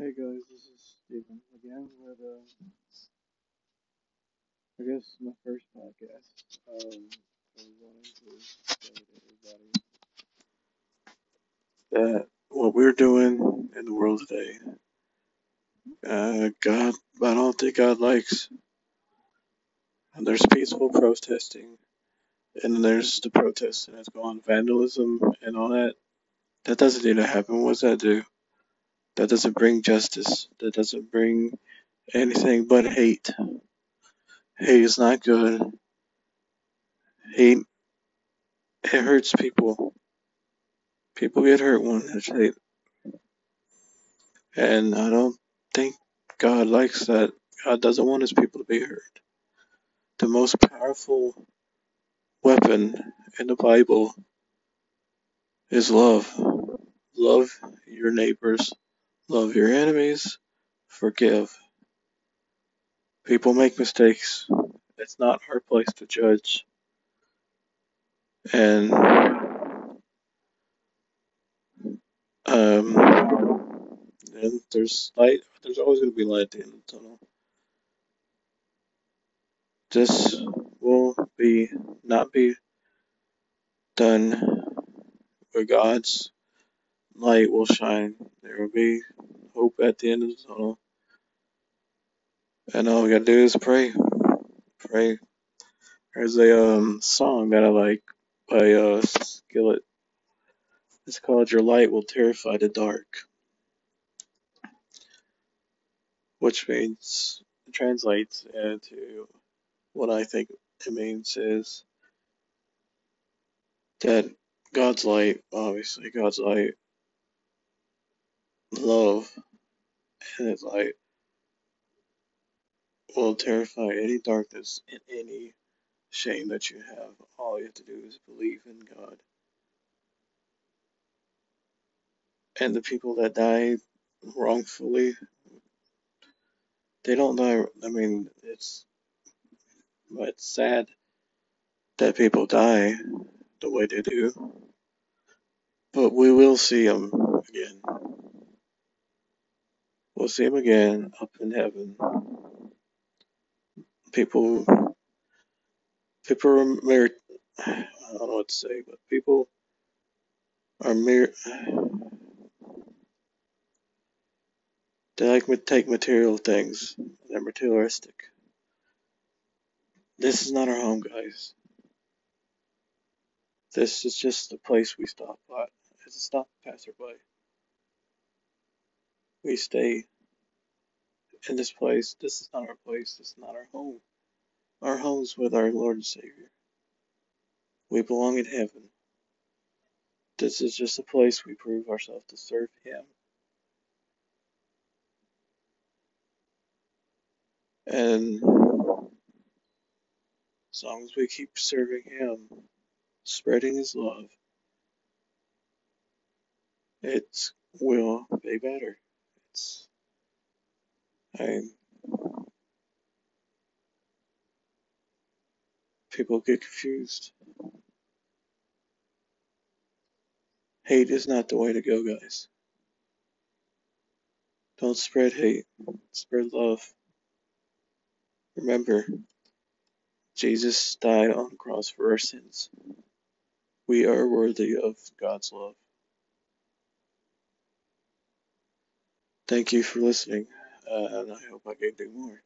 Hey guys, this is Stephen again with uh, I guess my first podcast. Um, I wanted to say to everybody that what we're doing in the world today, uh, God, I don't think God likes. And there's peaceful protesting, and there's the protesting that's going vandalism and all that. That doesn't need to happen. What's that do? That doesn't bring justice. That doesn't bring anything but hate. Hate is not good. Hate it hurts people. People get hurt when there's hate. And I don't think God likes that. God doesn't want his people to be hurt. The most powerful weapon in the Bible is love. Love your neighbors. Love your enemies. Forgive. People make mistakes. It's not our place to judge. And um and there's light there's always gonna be light at the end of the tunnel. This will be not be done where God's light will shine. There will be hope at the end of the tunnel. And all we gotta do is pray. Pray. There's a um song that I like by uh Skillet. It's called Your Light Will Terrify the Dark. Which means translates into what I think it means is that God's light, obviously God's light, love, and His light will terrify any darkness and any shame that you have. All you have to do is believe in God. And the people that die wrongfully, they don't die. I mean, it's it's sad that people die the way they do, but we will see them again. We'll see him again up in heaven. People, people are mer- I don't know what to say, but people are mere. They like to take material things. They're materialistic. This is not our home, guys. This is just a place we stop at. It's a stop passerby. We stay in this place. This is not our place. This is not our home. Our home's with our Lord and Savior. We belong in heaven. This is just a place we prove ourselves to serve Him. And as long as we keep serving Him, spreading His love, it will be better. It's I people get confused. Hate is not the way to go, guys. Don't spread hate. Spread love. Remember, Jesus died on the cross for our sins. We are worthy of God's love. Thank you for listening, uh, and I hope I can do more.